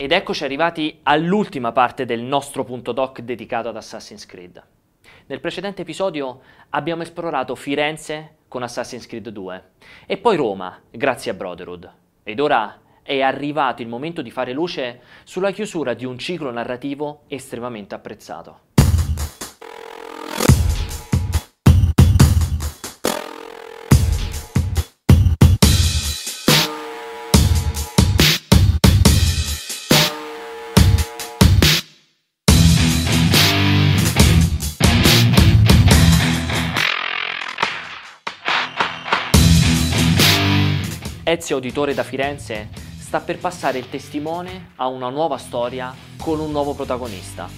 Ed eccoci arrivati all'ultima parte del nostro punto doc dedicato ad Assassin's Creed. Nel precedente episodio abbiamo esplorato Firenze con Assassin's Creed 2 e poi Roma grazie a Brotherhood. Ed ora è arrivato il momento di fare luce sulla chiusura di un ciclo narrativo estremamente apprezzato. Ezio Auditore da Firenze sta per passare il testimone a una nuova storia con un nuovo protagonista.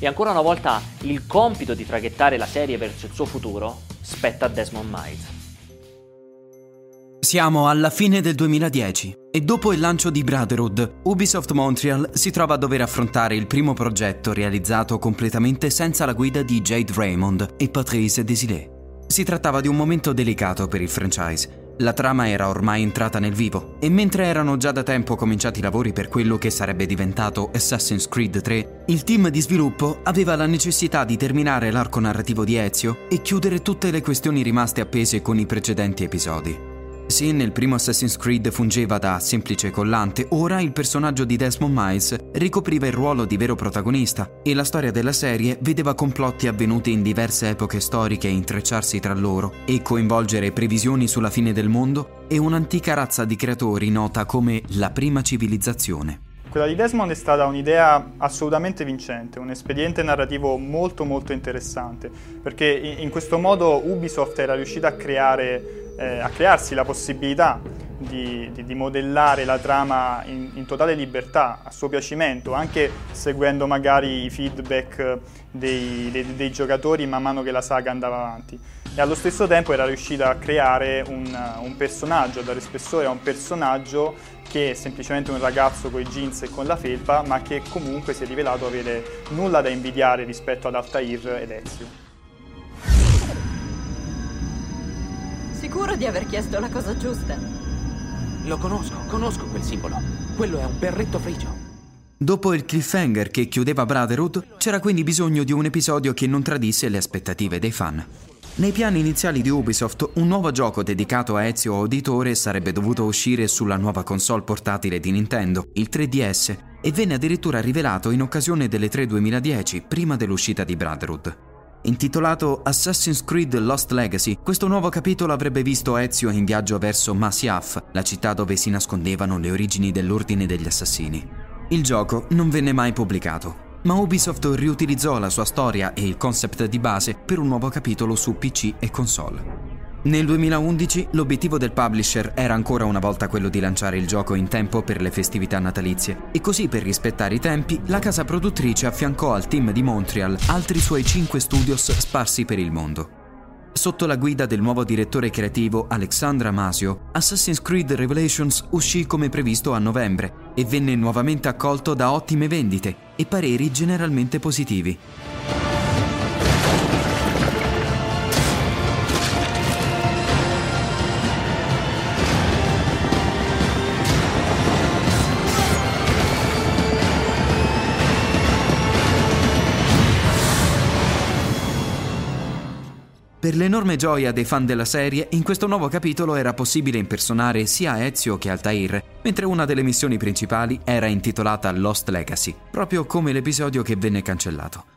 E ancora una volta il compito di traghettare la serie verso il suo futuro spetta a Desmond Miles. Siamo alla fine del 2010 e dopo il lancio di Brotherhood, Ubisoft Montreal si trova a dover affrontare il primo progetto realizzato completamente senza la guida di Jade Raymond e Patrice Desilets. Si trattava di un momento delicato per il franchise la trama era ormai entrata nel vivo e mentre erano già da tempo cominciati i lavori per quello che sarebbe diventato Assassin's Creed 3, il team di sviluppo aveva la necessità di terminare l'arco narrativo di Ezio e chiudere tutte le questioni rimaste appese con i precedenti episodi. Se nel primo Assassin's Creed fungeva da semplice collante, ora il personaggio di Desmond Miles ricopriva il ruolo di vero protagonista e la storia della serie vedeva complotti avvenuti in diverse epoche storiche intrecciarsi tra loro e coinvolgere previsioni sulla fine del mondo e un'antica razza di creatori nota come la prima civilizzazione. Quella di Desmond è stata un'idea assolutamente vincente, un espediente narrativo molto molto interessante, perché in questo modo Ubisoft era riuscita a creare eh, a crearsi la possibilità di, di, di modellare la trama in, in, totale libertà, a suo piacimento, anche seguendo magari i feedback dei, dei, dei, giocatori man mano che la saga andava avanti. E allo stesso tempo era riuscita a creare un, un personaggio, a dare spessore a un personaggio che è semplicemente un ragazzo con i jeans e con la felpa, ma che comunque si è rivelato avere nulla da invidiare rispetto ad Altair ed Ezio. Sicuro di aver chiesto la cosa giusta? Lo conosco, conosco quel simbolo. Quello è un berretto frigio. Dopo il cliffhanger che chiudeva Brotherhood, c'era quindi bisogno di un episodio che non tradisse le aspettative dei fan. Nei piani iniziali di Ubisoft, un nuovo gioco dedicato a Ezio Auditore sarebbe dovuto uscire sulla nuova console portatile di Nintendo, il 3DS, e venne addirittura rivelato in occasione delle 3 2010, prima dell'uscita di Brotherhood. Intitolato Assassin's Creed Lost Legacy, questo nuovo capitolo avrebbe visto Ezio in viaggio verso Masyaf, la città dove si nascondevano le origini dell'Ordine degli Assassini. Il gioco non venne mai pubblicato, ma Ubisoft riutilizzò la sua storia e il concept di base per un nuovo capitolo su PC e console. Nel 2011 l'obiettivo del publisher era ancora una volta quello di lanciare il gioco in tempo per le festività natalizie e così per rispettare i tempi la casa produttrice affiancò al team di Montreal altri suoi 5 studios sparsi per il mondo. Sotto la guida del nuovo direttore creativo Alexandra Masio, Assassin's Creed Revelations uscì come previsto a novembre e venne nuovamente accolto da ottime vendite e pareri generalmente positivi. Per l'enorme gioia dei fan della serie, in questo nuovo capitolo era possibile impersonare sia Ezio che Altair, mentre una delle missioni principali era intitolata Lost Legacy, proprio come l'episodio che venne cancellato.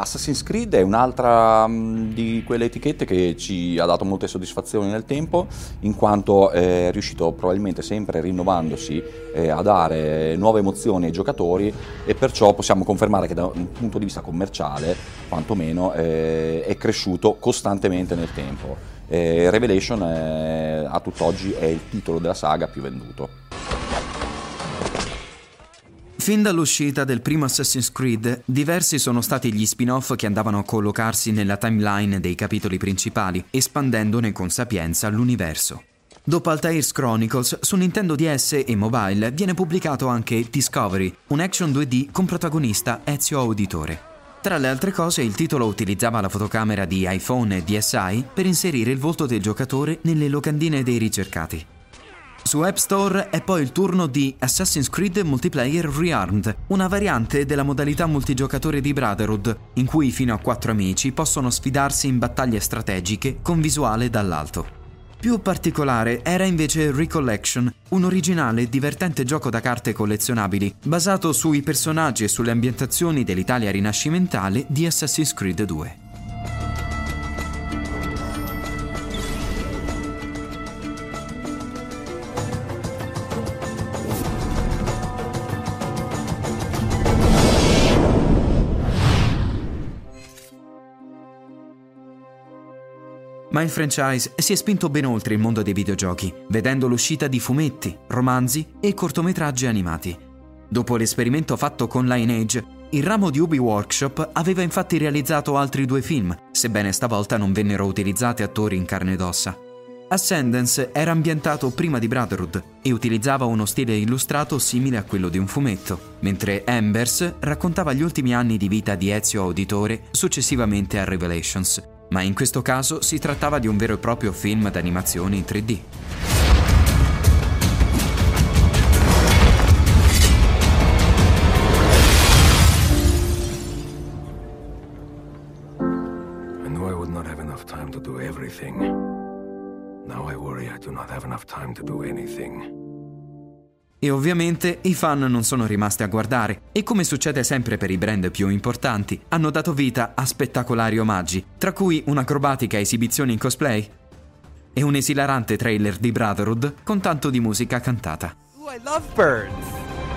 Assassin's Creed è un'altra mm, di quelle etichette che ci ha dato molte soddisfazioni nel tempo, in quanto è riuscito probabilmente sempre rinnovandosi eh, a dare nuove emozioni ai giocatori e perciò possiamo confermare che da un punto di vista commerciale, quantomeno, eh, è cresciuto costantemente nel tempo. Revelation a tutt'oggi è il titolo della saga più venduto. Fin dall'uscita del primo Assassin's Creed, diversi sono stati gli spin-off che andavano a collocarsi nella timeline dei capitoli principali, espandendone con sapienza l'universo. Dopo Altair's Chronicles, su Nintendo DS e mobile viene pubblicato anche Discovery, un action 2D con protagonista Ezio Auditore. Tra le altre cose, il titolo utilizzava la fotocamera di iPhone e DSi per inserire il volto del giocatore nelle locandine dei ricercati. Su App Store è poi il turno di Assassin's Creed Multiplayer Rearmed, una variante della modalità multigiocatore di Brotherhood, in cui fino a quattro amici possono sfidarsi in battaglie strategiche con visuale dall'alto. Più particolare era invece Recollection, un originale e divertente gioco da carte collezionabili, basato sui personaggi e sulle ambientazioni dell'Italia rinascimentale di Assassin's Creed 2. Ma il franchise si è spinto ben oltre il mondo dei videogiochi, vedendo l'uscita di fumetti, romanzi e cortometraggi animati. Dopo l'esperimento fatto con Lineage, il ramo di Ubi Workshop aveva infatti realizzato altri due film, sebbene stavolta non vennero utilizzati attori in carne ed ossa. Ascendance era ambientato prima di Brotherhood e utilizzava uno stile illustrato simile a quello di un fumetto, mentre Embers raccontava gli ultimi anni di vita di Ezio Auditore successivamente a Revelations, ma in questo caso si trattava di un vero e proprio film d'animazione in 3D. I knew I would not have enough time to do everything. Now I worry I do not have enough time to do anything. E ovviamente i fan non sono rimasti a guardare e come succede sempre per i brand più importanti, hanno dato vita a spettacolari omaggi, tra cui un'acrobatica esibizione in cosplay e un esilarante trailer di Brotherhood con tanto di musica cantata. Ooh, I love birds.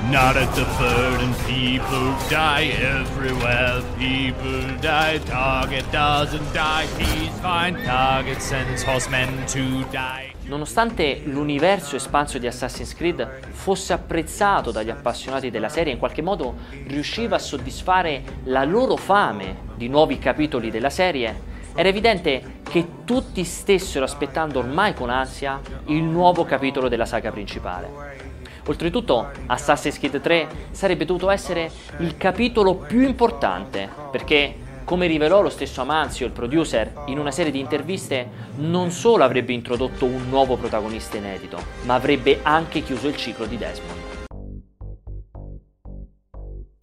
Not at the burden, people die everywhere. People die. Target doesn't die. He's fine. Target sends horsemen to die. Nonostante l'universo espanso di Assassin's Creed fosse apprezzato dagli appassionati della serie, in qualche modo riusciva a soddisfare la loro fame di nuovi capitoli della serie, era evidente che tutti stessero aspettando ormai con ansia il nuovo capitolo della saga principale. Oltretutto, Assassin's Creed 3 sarebbe dovuto essere il capitolo più importante, perché come rivelò lo stesso Amanzio, il producer, in una serie di interviste, non solo avrebbe introdotto un nuovo protagonista inedito, ma avrebbe anche chiuso il ciclo di Desmond.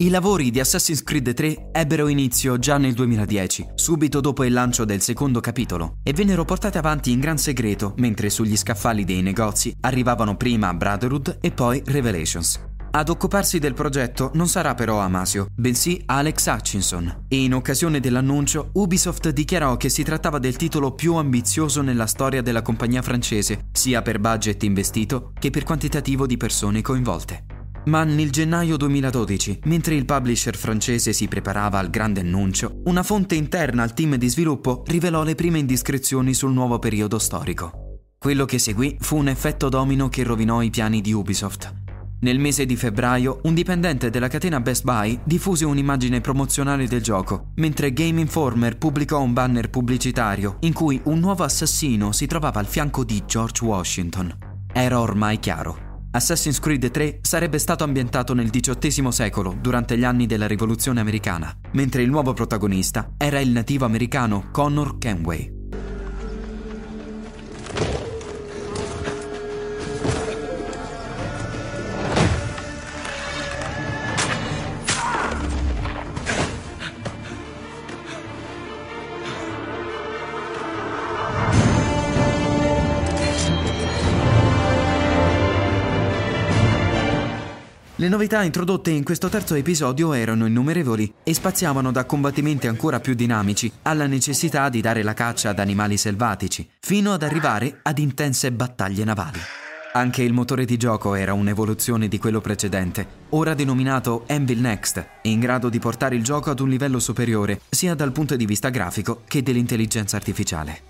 I lavori di Assassin's Creed 3 ebbero inizio già nel 2010, subito dopo il lancio del secondo capitolo, e vennero portate avanti in gran segreto mentre sugli scaffali dei negozi arrivavano prima Brotherhood e poi Revelations. Ad occuparsi del progetto non sarà però Amasio, bensì Alex Hutchinson. E in occasione dell'annuncio, Ubisoft dichiarò che si trattava del titolo più ambizioso nella storia della compagnia francese, sia per budget investito che per quantitativo di persone coinvolte. Ma nel gennaio 2012, mentre il publisher francese si preparava al grande annuncio, una fonte interna al team di sviluppo rivelò le prime indiscrezioni sul nuovo periodo storico. Quello che seguì fu un effetto domino che rovinò i piani di Ubisoft. Nel mese di febbraio, un dipendente della catena Best Buy diffuse un'immagine promozionale del gioco, mentre Game Informer pubblicò un banner pubblicitario in cui un nuovo assassino si trovava al fianco di George Washington. Era ormai chiaro. Assassin's Creed 3 sarebbe stato ambientato nel XVIII secolo, durante gli anni della Rivoluzione americana, mentre il nuovo protagonista era il nativo americano Connor Kenway. Le novità introdotte in questo terzo episodio erano innumerevoli e spaziavano da combattimenti ancora più dinamici alla necessità di dare la caccia ad animali selvatici, fino ad arrivare ad intense battaglie navali. Anche il motore di gioco era un'evoluzione di quello precedente, ora denominato Anvil Next, in grado di portare il gioco ad un livello superiore, sia dal punto di vista grafico che dell'intelligenza artificiale.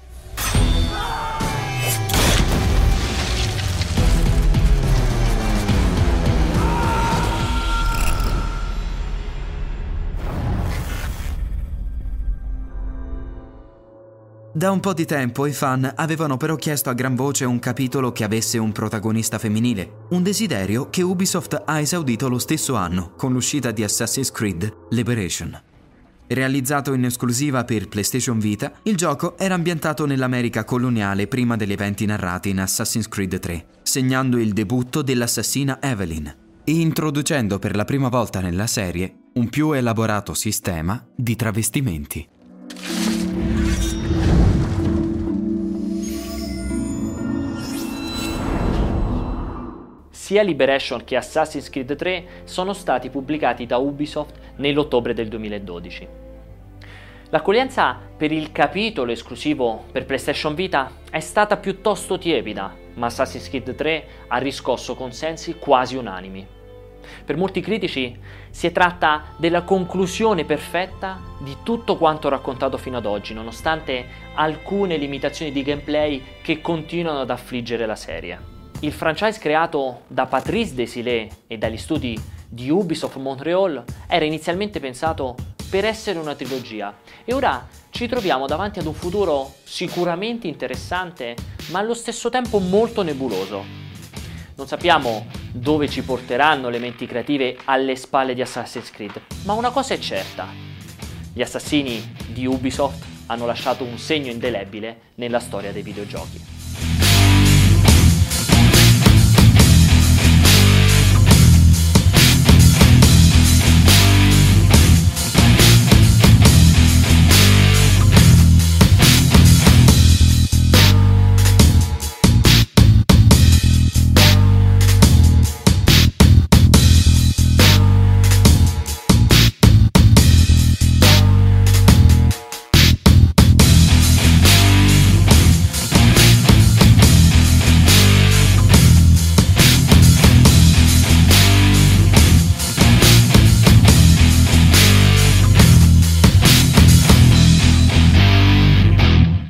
Da un po' di tempo i fan avevano però chiesto a gran voce un capitolo che avesse un protagonista femminile, un desiderio che Ubisoft ha esaudito lo stesso anno con l'uscita di Assassin's Creed Liberation. Realizzato in esclusiva per PlayStation Vita, il gioco era ambientato nell'America coloniale prima degli eventi narrati in Assassin's Creed 3, segnando il debutto dell'assassina Evelyn e introducendo per la prima volta nella serie un più elaborato sistema di travestimenti. Sia Liberation che Assassin's Creed 3 sono stati pubblicati da Ubisoft nell'ottobre del 2012. L'accoglienza per il capitolo esclusivo per PlayStation Vita è stata piuttosto tiepida, ma Assassin's Creed 3 ha riscosso consensi quasi unanimi. Per molti critici si tratta della conclusione perfetta di tutto quanto raccontato fino ad oggi, nonostante alcune limitazioni di gameplay che continuano ad affliggere la serie. Il franchise creato da Patrice Desilets e dagli studi di Ubisoft Montreal era inizialmente pensato per essere una trilogia e ora ci troviamo davanti ad un futuro sicuramente interessante ma allo stesso tempo molto nebuloso. Non sappiamo dove ci porteranno le menti creative alle spalle di Assassin's Creed, ma una cosa è certa. Gli assassini di Ubisoft hanno lasciato un segno indelebile nella storia dei videogiochi.